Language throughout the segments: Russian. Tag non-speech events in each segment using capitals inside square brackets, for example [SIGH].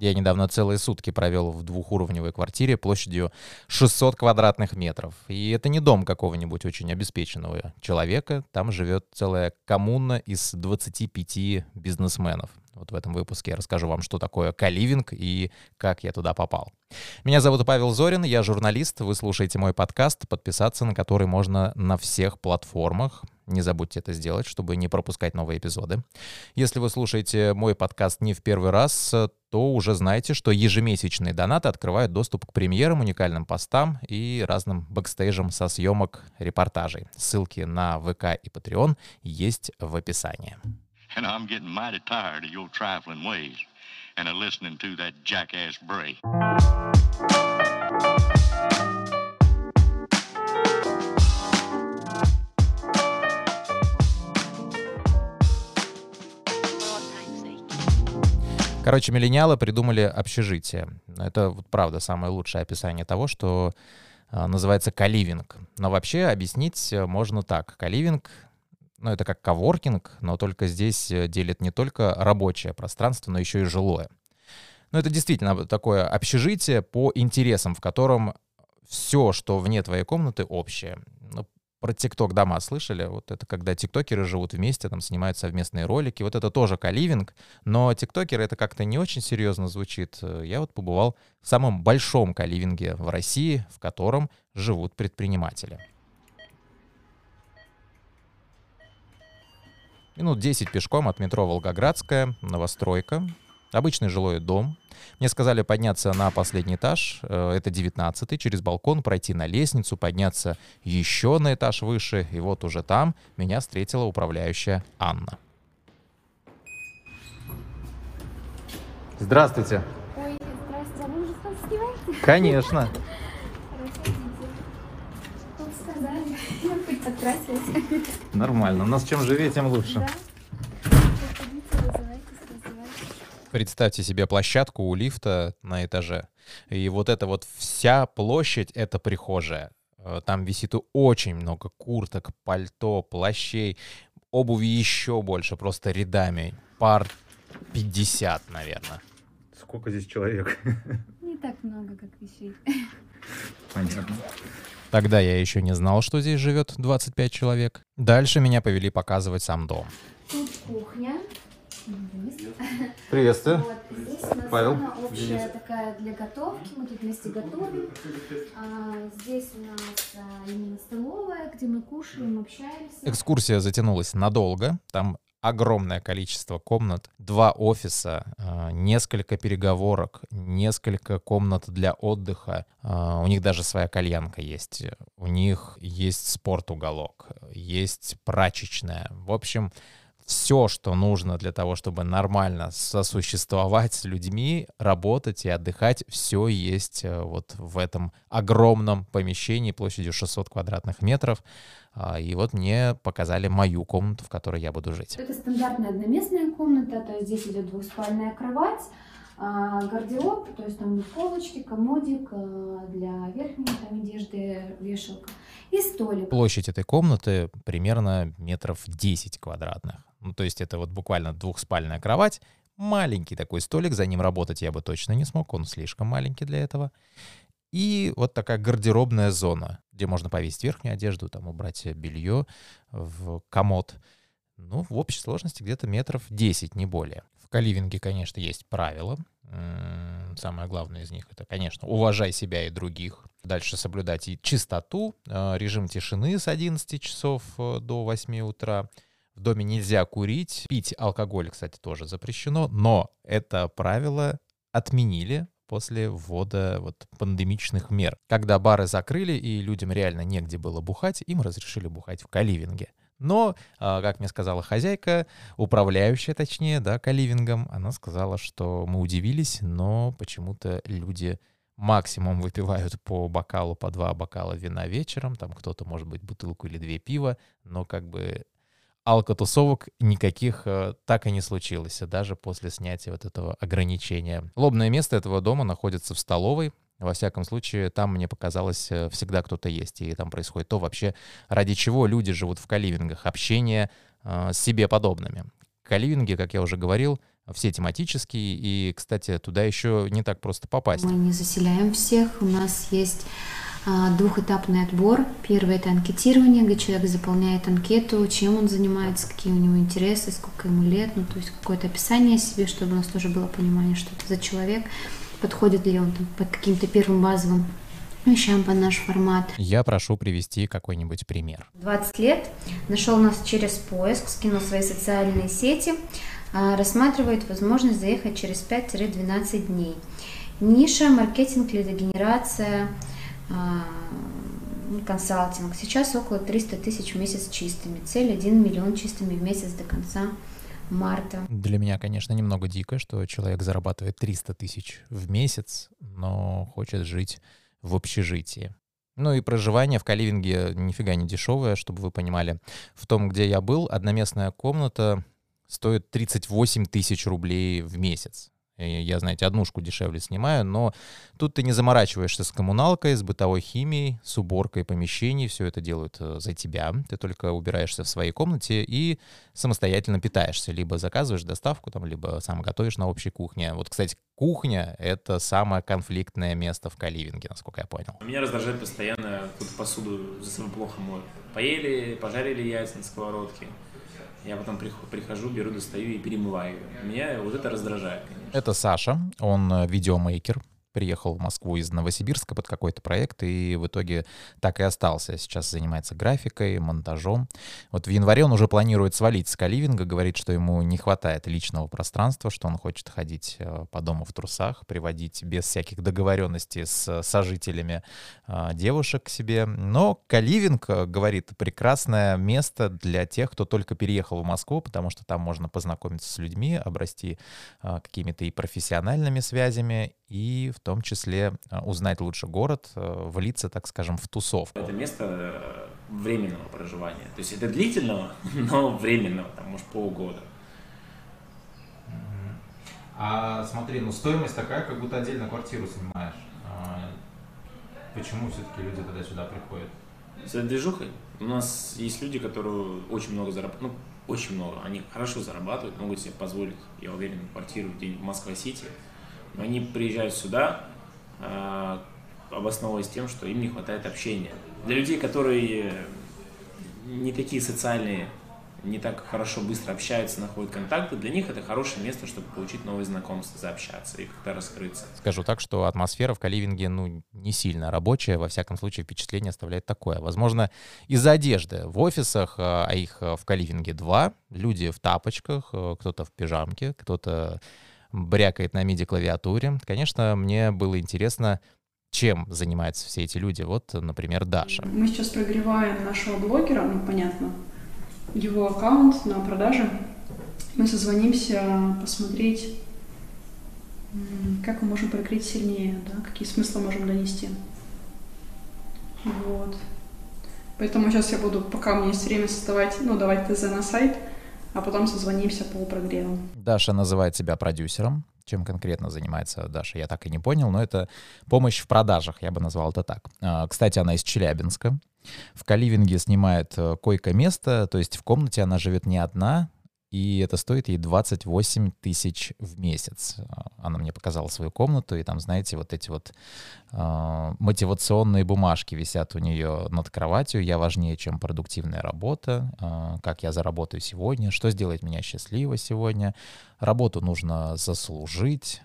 Я недавно целые сутки провел в двухуровневой квартире площадью 600 квадратных метров. И это не дом какого-нибудь очень обеспеченного человека. Там живет целая коммуна из 25 бизнесменов. Вот в этом выпуске я расскажу вам, что такое каливинг и как я туда попал. Меня зовут Павел Зорин, я журналист. Вы слушаете мой подкаст, подписаться на который можно на всех платформах. Не забудьте это сделать, чтобы не пропускать новые эпизоды. Если вы слушаете мой подкаст не в первый раз, то уже знаете, что ежемесячные донаты открывают доступ к премьерам, уникальным постам и разным бэкстейжам со съемок репортажей. Ссылки на ВК и Patreon есть в описании. And I'm. Короче, миллениалы придумали общежитие. Это вот правда самое лучшее описание того, что э, называется каливинг. Но вообще объяснить можно так. Каливинг ну, это как коворкинг, но только здесь э, делит не только рабочее пространство, но еще и жилое. Ну, это действительно такое общежитие по интересам, в котором все, что вне твоей комнаты, общее. Про ТикТок дома слышали? Вот это когда тиктокеры живут вместе, там снимают совместные ролики. Вот это тоже каливинг, но тиктокеры это как-то не очень серьезно звучит. Я вот побывал в самом большом каливинге в России, в котором живут предприниматели. Минут 10 пешком от метро Волгоградская, новостройка. Обычный жилой дом. Мне сказали подняться на последний этаж, э, это 19 через балкон, пройти на лестницу, подняться еще на этаж выше, и вот уже там меня встретила управляющая Анна. Здравствуйте. Ой, здравствуйте, а вы уже там снимаете? Конечно. сказали, [LAUGHS] я хоть подкрасилась. Нормально. У нас чем живее, тем лучше. Да? Представьте себе площадку у лифта на этаже. И вот эта вот вся площадь — это прихожая. Э, там висит очень много курток, пальто, плащей, обуви еще больше, просто рядами. Пар 50, наверное. Сколько здесь человек? [LAUGHS] Не так много, как вещей. Понятно. Тогда я еще не знал, что здесь живет 25 человек. Дальше меня повели показывать сам дом. Тут кухня, Приветствую. Вот, здесь у нас Павел. общая такая для готовки. Мы тут вместе готовим. А, здесь у нас а, именно столовая, где мы кушаем, общаемся. Экскурсия затянулась надолго. Там огромное количество комнат, два офиса, а, несколько переговорок, несколько комнат для отдыха. А, у них даже своя кальянка есть. У них есть спорт-уголок, есть прачечная. В общем, все, что нужно для того, чтобы нормально сосуществовать с людьми, работать и отдыхать, все есть э, вот в этом огромном помещении площадью 600 квадратных метров. А, и вот мне показали мою комнату, в которой я буду жить. Это стандартная одноместная комната, то есть здесь идет двухспальная кровать, а, гардероб, то есть там полочки, комодик а, для верхней там, одежды, вешалка и столик. Площадь этой комнаты примерно метров 10 квадратных. Ну, то есть это вот буквально двухспальная кровать, маленький такой столик, за ним работать я бы точно не смог, он слишком маленький для этого. И вот такая гардеробная зона, где можно повесить верхнюю одежду, там убрать белье в комод. Ну, в общей сложности где-то метров 10, не более. В каливинге, конечно, есть правила. Самое главное из них — это, конечно, уважай себя и других. Дальше соблюдать и чистоту, э, режим тишины с 11 часов э, до 8 утра — в доме нельзя курить, пить алкоголь, кстати, тоже запрещено, но это правило отменили после ввода вот пандемичных мер. Когда бары закрыли и людям реально негде было бухать, им разрешили бухать в каливинге. Но, а, как мне сказала хозяйка, управляющая, точнее, да, каливингом, она сказала, что мы удивились, но почему-то люди максимум выпивают по бокалу, по два бокала вина вечером, там кто-то, может быть, бутылку или две пива, но как бы алкотусовок никаких э, так и не случилось, даже после снятия вот этого ограничения. Лобное место этого дома находится в столовой, во всяком случае, там, мне показалось, э, всегда кто-то есть, и там происходит то вообще, ради чего люди живут в каливингах, общение э, с себе подобными. Каливинги, как я уже говорил, все тематические, и, кстати, туда еще не так просто попасть. Мы не заселяем всех, у нас есть двухэтапный отбор. Первый это анкетирование, где человек заполняет анкету, чем он занимается, какие у него интересы, сколько ему лет, ну то есть какое-то описание о себе, чтобы у нас тоже было понимание, что это за человек, подходит ли он там, под каким-то первым базовым вещам под наш формат. Я прошу привести какой-нибудь пример. 20 лет, нашел нас через поиск, скинул свои социальные сети, а, рассматривает возможность заехать через 5-12 дней. Ниша, маркетинг, лидогенерация, а, консалтинг. Сейчас около 300 тысяч в месяц чистыми. Цель 1 миллион чистыми в месяц до конца марта. Для меня, конечно, немного дико, что человек зарабатывает 300 тысяч в месяц, но хочет жить в общежитии. Ну и проживание в Каливинге нифига не дешевое, чтобы вы понимали. В том, где я был, одноместная комната стоит 38 тысяч рублей в месяц. Я, знаете, однушку дешевле снимаю, но тут ты не заморачиваешься с коммуналкой, с бытовой химией, с уборкой помещений. Все это делают э, за тебя. Ты только убираешься в своей комнате и самостоятельно питаешься. Либо заказываешь доставку, там, либо сам готовишь на общей кухне. Вот, кстати, кухня — это самое конфликтное место в Каливинге, насколько я понял. Меня раздражает постоянно кто-то посуду за собой плохо моет. Поели, пожарили яйца на сковородке я потом прихожу, беру, достаю и перемываю. Меня вот это раздражает, конечно. Это Саша, он э, видеомейкер, приехал в Москву из Новосибирска под какой-то проект, и в итоге так и остался. Сейчас занимается графикой, монтажом. Вот в январе он уже планирует свалить с Каливинга, говорит, что ему не хватает личного пространства, что он хочет ходить э, по дому в трусах, приводить без всяких договоренностей с сожителями э, девушек к себе. Но Каливинг, э, говорит, прекрасное место для тех, кто только переехал в Москву, потому что там можно познакомиться с людьми, обрасти какими-то и профессиональными связями, и в том числе а, узнать лучше город, э, влиться, так скажем, в тусовку. Это место э, временного проживания. То есть это длительного, [LAUGHS] но временного, там, может, полгода. А смотри, ну стоимость такая, как будто отдельно квартиру снимаешь. А, почему все-таки люди тогда сюда приходят? С движухой. У нас есть люди, которые очень много зарабатывают. Ну, очень много. Они хорошо зарабатывают, могут себе позволить, я уверен, квартиру в Москва-Сити они приезжают сюда, э, обосновываясь тем, что им не хватает общения. Для людей, которые не такие социальные, не так хорошо быстро общаются, находят контакты, для них это хорошее место, чтобы получить новые знакомства, заобщаться и как-то раскрыться. Скажу так, что атмосфера в Каливинге, ну, не сильно рабочая, во всяком случае, впечатление оставляет такое. Возможно, из-за одежды. В офисах, а, а их в Каливинге два, люди в тапочках, кто-то в пижамке, кто-то брякает на MIDI-клавиатуре. Конечно, мне было интересно, чем занимаются все эти люди. Вот, например, Даша. Мы сейчас прогреваем нашего блогера, ну, понятно, его аккаунт на продаже. Мы созвонимся посмотреть, как мы можем прокрыть сильнее, да, какие смыслы можем донести. Вот. Поэтому сейчас я буду, пока у меня есть время создавать, ну, давать ТЗ на сайт, а потом созвонимся по прогреву. Даша называет себя продюсером. Чем конкретно занимается Даша, я так и не понял, но это помощь в продажах, я бы назвал это так. А, кстати, она из Челябинска. В Каливинге снимает э, койко-место, то есть в комнате она живет не одна, и это стоит ей 28 тысяч в месяц. Она мне показала свою комнату, и там, знаете, вот эти вот э, мотивационные бумажки висят у нее над кроватью. Я важнее, чем продуктивная работа, э, как я заработаю сегодня, что сделает меня счастливо сегодня. Работу нужно заслужить,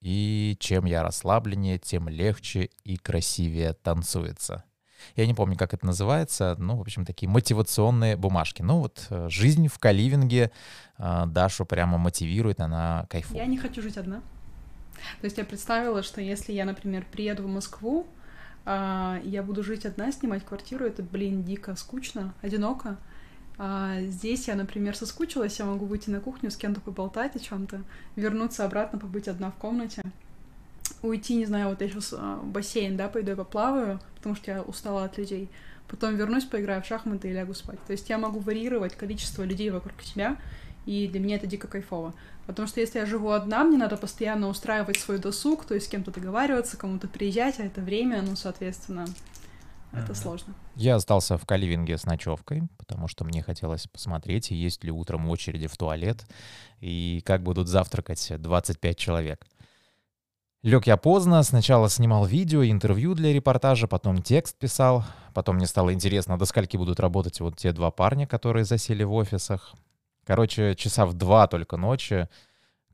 и чем я расслабленнее, тем легче и красивее танцуется. Я не помню, как это называется. Ну, в общем, такие мотивационные бумажки. Ну, вот э, жизнь в Каливинге э, Дашу прямо мотивирует, она кайфует. Я не хочу жить одна. То есть я представила, что если я, например, приеду в Москву, а, я буду жить одна, снимать квартиру, это, блин, дико скучно, одиноко. А здесь я, например, соскучилась, я могу выйти на кухню, с кем-то поболтать о чем-то, вернуться обратно, побыть одна в комнате уйти, не знаю, вот я сейчас а, в бассейн, да, пойду я поплаваю, потому что я устала от людей, потом вернусь, поиграю в шахматы и лягу спать. То есть я могу варьировать количество людей вокруг себя, и для меня это дико кайфово. Потому что если я живу одна, мне надо постоянно устраивать свой досуг, то есть с кем-то договариваться, кому-то приезжать, а это время, ну, соответственно, Это Мгм. сложно. Я остался в каливинге с ночевкой, потому что мне хотелось посмотреть, есть ли утром очереди в туалет и как будут завтракать 25 человек. Лег я поздно, сначала снимал видео, интервью для репортажа, потом текст писал, потом мне стало интересно, до скольки будут работать вот те два парня, которые засели в офисах. Короче, часа в два только ночи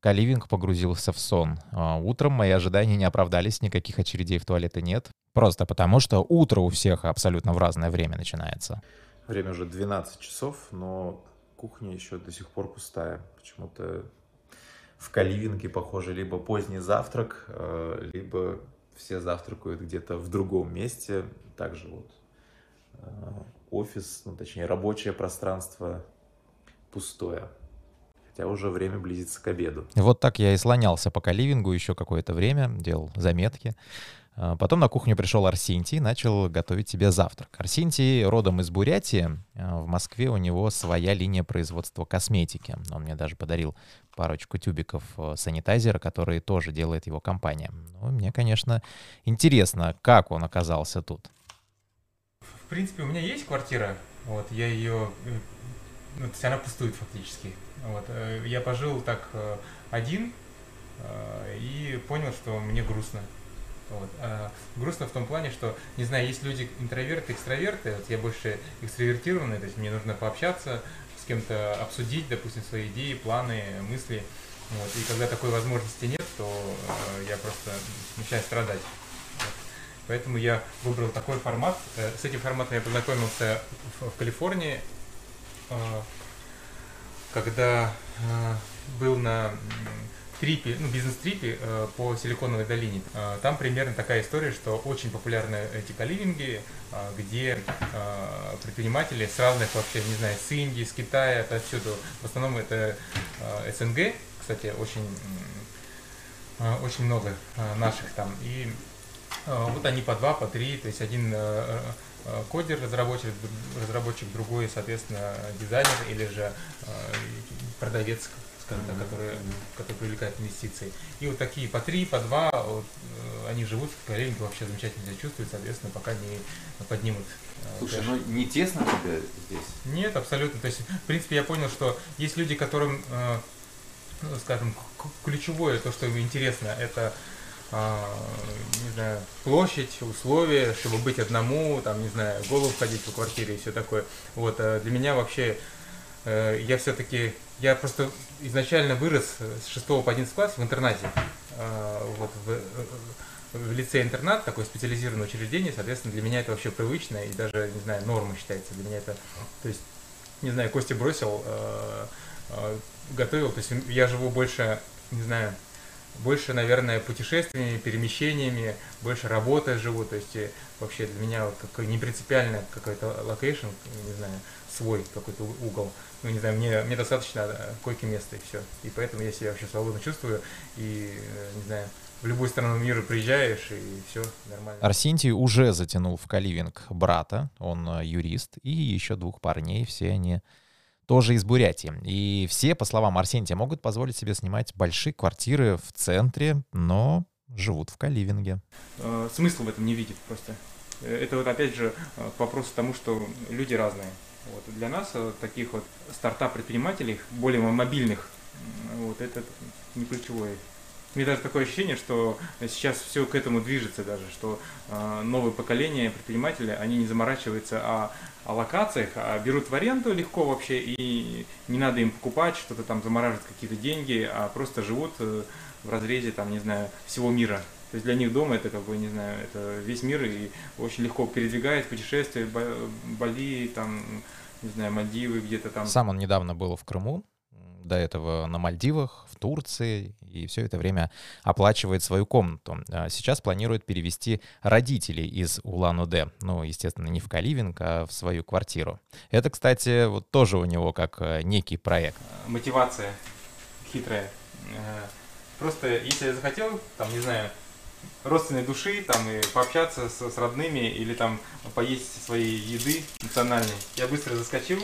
Каливинг погрузился в сон. А Утром мои ожидания не оправдались, никаких очередей в туалеты нет. Просто потому, что утро у всех абсолютно в разное время начинается. Время уже 12 часов, но кухня еще до сих пор пустая. Почему-то в Каливинге, похоже, либо поздний завтрак, э, либо все завтракают где-то в другом месте. Также вот э, офис, ну точнее рабочее пространство пустое. Хотя уже время близится к обеду. Вот так я и слонялся по каливингу еще какое-то время, делал заметки. А Потом на кухню пришел Арсентий, начал готовить себе завтрак. Арсентий родом из Бурятии. а В Москве у него своя линия производства косметики. Он мне даже подарил парочку тюбиков э, санитайзера, которые тоже делает его компания. Ну, мне, конечно, интересно, как он оказался тут. В принципе, у меня есть квартира, вот, я ее, э, ну, то есть она пустует фактически. Вот, э, я пожил так один и понял, что мне грустно. Вот. а грустно в том плане, что, не знаю, есть люди интроверты, экстраверты, вот я больше экстравертированный, то есть мне нужно пообщаться, с кем-то обсудить, допустим, свои идеи, планы, мысли. Вот. И когда такой возможности нет, то э, я просто начинаю страдать. Поэтому я выбрал такой формат. Э, С этим форматом я познакомился в, Калифорнии, э, когда э, был на трипе, ну, бизнес-трипе э, по Силиконовой долине. Э, Там примерно такая история, что очень популярны эти каливинги, э, где предприниматели с разных вообще, не знаю, с Индии, с Китая, отовсюду. В основном это СНГ, кстати, очень, очень много наших там. И вот они по два, по три, то есть один кодер, разработчик, разработчик, другой, соответственно, дизайнер или же продавец, скажем так, который, который привлекает инвестиции. И вот такие по три, по два, вот, э, они живут в Калининге, вообще замечательно себя чувствуют, соответственно, пока не поднимут. э, Слушай, ну не тесно тебе здесь? Нет, абсолютно. То есть, в принципе, я понял, что есть люди, которым, э, ну, скажем, ключевое, то, что им интересно, это, не знаю, площадь, условия, чтобы быть одному, там, не знаю, голову входить по квартире и все такое. Вот, для меня вообще, я все-таки, я просто изначально вырос с 6 по 11 класс в интернате, а, вот, в, э, в лице-интернат, такое специализированное учреждение, соответственно, для меня это вообще привычно и даже, не знаю, норма считается. Для меня это, то есть, не знаю, Костя бросил, э, э, готовил, то есть я живу больше, не знаю, больше, наверное, путешествиями, перемещениями, больше работой живу, то есть э, вообще для меня вот как не принципиально какой-то location, не знаю, свой какой-то угол. Ну, не знаю, мне, мне достаточно э, койко-места и все. И поэтому я себя вообще свободно чувствую. И, э, не знаю, в любую страну мира приезжаешь, и все нормально. Арсентий уже затянул в coliving брата, он э, юрист, и еще двух парней, все они тоже из Бурятии. И все, по словам Арсентия, могут позволить себе снимать большие квартиры в центре, но живут в каливинге. смысл в этом не видит просто. Это вот опять же к вопросу тому, что люди разные. Вот. Для нас, э, таких вот стартап-предпринимателей, более мобильных, вот это не ключевое. Мне даже такое ощущение, что сейчас все к этому движется даже, что э, новое поколение предпринимателей, они не заморачиваются о, о локациях, а берут в аренду легко вообще, и не надо им покупать, что-то там замораживать какие-то деньги, а просто живут э, в разрезе, там, не знаю, всего мира. То есть для них дома это как бы, не знаю, это весь мир и очень легко передвигает путешествия, Ба- Бали, там, не знаю, Мальдивы где-то там. Сам он недавно был в Крыму, до этого на Мальдивах, в Турции, и все это время оплачивает свою комнату. А Сейчас планирует перевести родителей из Улан-Удэ, ну, естественно, не в Каливинг, а в свою квартиру. Это, кстати, вот тоже у него как э, некий проект. Э, мотивация хитрая. Э, Просто если я захотел, там, не знаю, родственной души, там, и пообщаться с, с родными или там поесть своей еды национальной, я быстро заскочил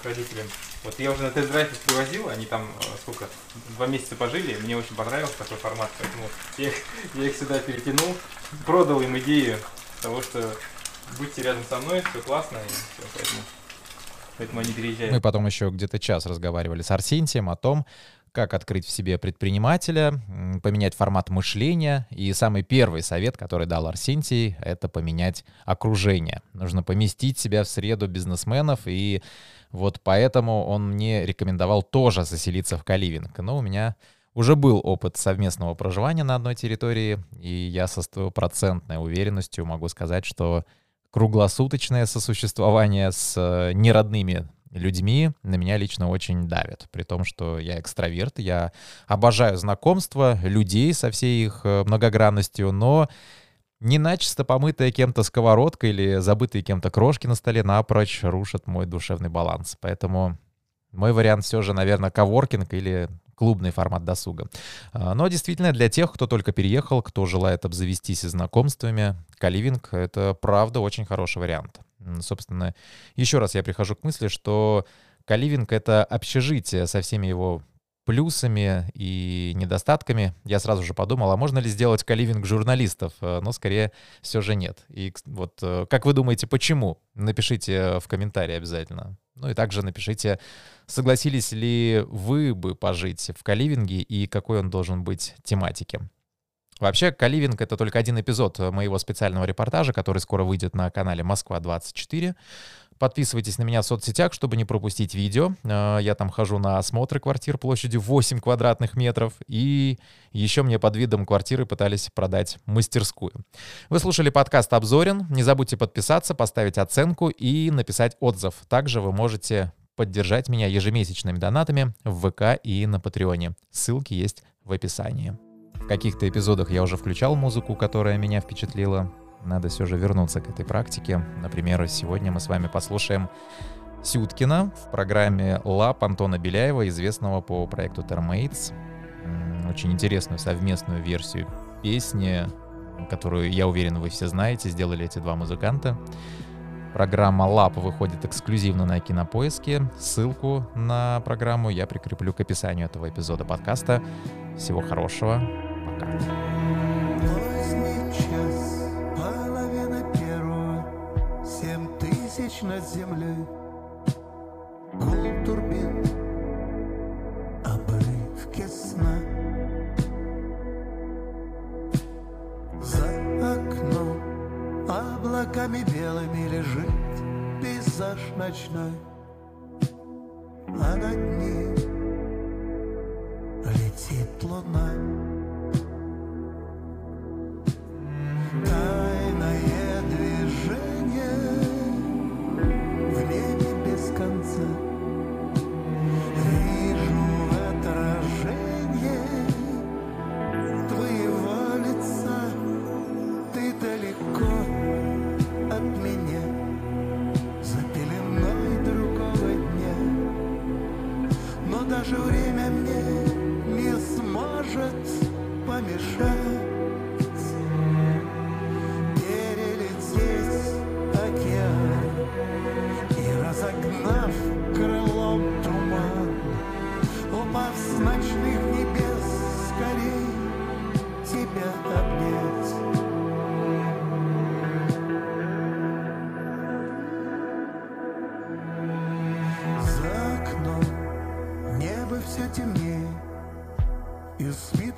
к родителям. Вот я уже на тест-драйв их привозил, они там э, сколько, два месяца пожили, мне очень понравился такой формат, поэтому я их, я их сюда перетянул, продал им идею того, что будьте рядом со мной, все классно, и все, поэтому, поэтому они переезжают. Мы потом еще где-то час разговаривали с Арсентием о том, как открыть в себе предпринимателя, поменять формат мышления. И самый первый совет, который дал Арсентий, это поменять окружение. Нужно поместить себя в среду бизнесменов, и вот поэтому он мне рекомендовал тоже заселиться в Каливинг. Но у меня уже был опыт совместного проживания на одной территории, и я со стопроцентной уверенностью могу сказать, что круглосуточное сосуществование с э, неродными людьми на меня лично очень давит. При том, что я экстраверт, я обожаю знакомства, людей со всей их э, многогранностью, но не начисто помытая кем-то сковородка или забытые кем-то крошки на столе напрочь рушат мой душевный баланс. Поэтому мой вариант все же, наверное, коворкинг или клубный формат досуга. А, Но действительно, для тех, кто только переехал, кто желает обзавестись знакомствами, каливинг — это правда очень хороший вариант. Собственно, еще раз я прихожу к мысли, что каливинг — это общежитие со всеми его плюсами и недостатками. Я сразу же подумал, а можно ли сделать каливинг журналистов? Э, Но скорее все же нет. И вот э, как вы думаете, почему? Напишите в комментарии обязательно. Ну и также напишите, согласились ли вы бы пожить в каливинге и какой он должен быть тематики. Вообще, Каливинг — это только один эпизод моего специального репортажа, который скоро выйдет на канале «Москва-24». Подписывайтесь на меня в соцсетях, чтобы не пропустить видео. Э, Я там хожу на осмотры квартир площадью 8 квадратных метров. И еще мне под видом квартиры пытались продать мастерскую. Вы слушали подкаст «Обзорен». Не забудьте подписаться, поставить оценку и написать отзыв. Также вы можете поддержать меня ежемесячными донатами в ВК и на Патреоне. Ссылки есть в описании. Каких-то эпизодах я уже включал музыку, которая меня впечатлила. Надо все же вернуться к этой практике. Например, сегодня мы с вами послушаем Сюткина в программе «Лап» Антона Беляева, известного по проекту. М, Очень интересную совместную версию песни, которую, я уверен, вы все знаете, сделали эти два музыканта. Программа «Лап» выходит эксклюзивно на Кинопоиске. Ссылку на программу я прикреплю к описанию этого эпизода подкаста. Всего хорошего. Тысяч над землей. Гул обрывки сна. За окном облаками белыми лежит пейзаж ночной,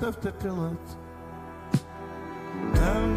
и спит автопилот. Там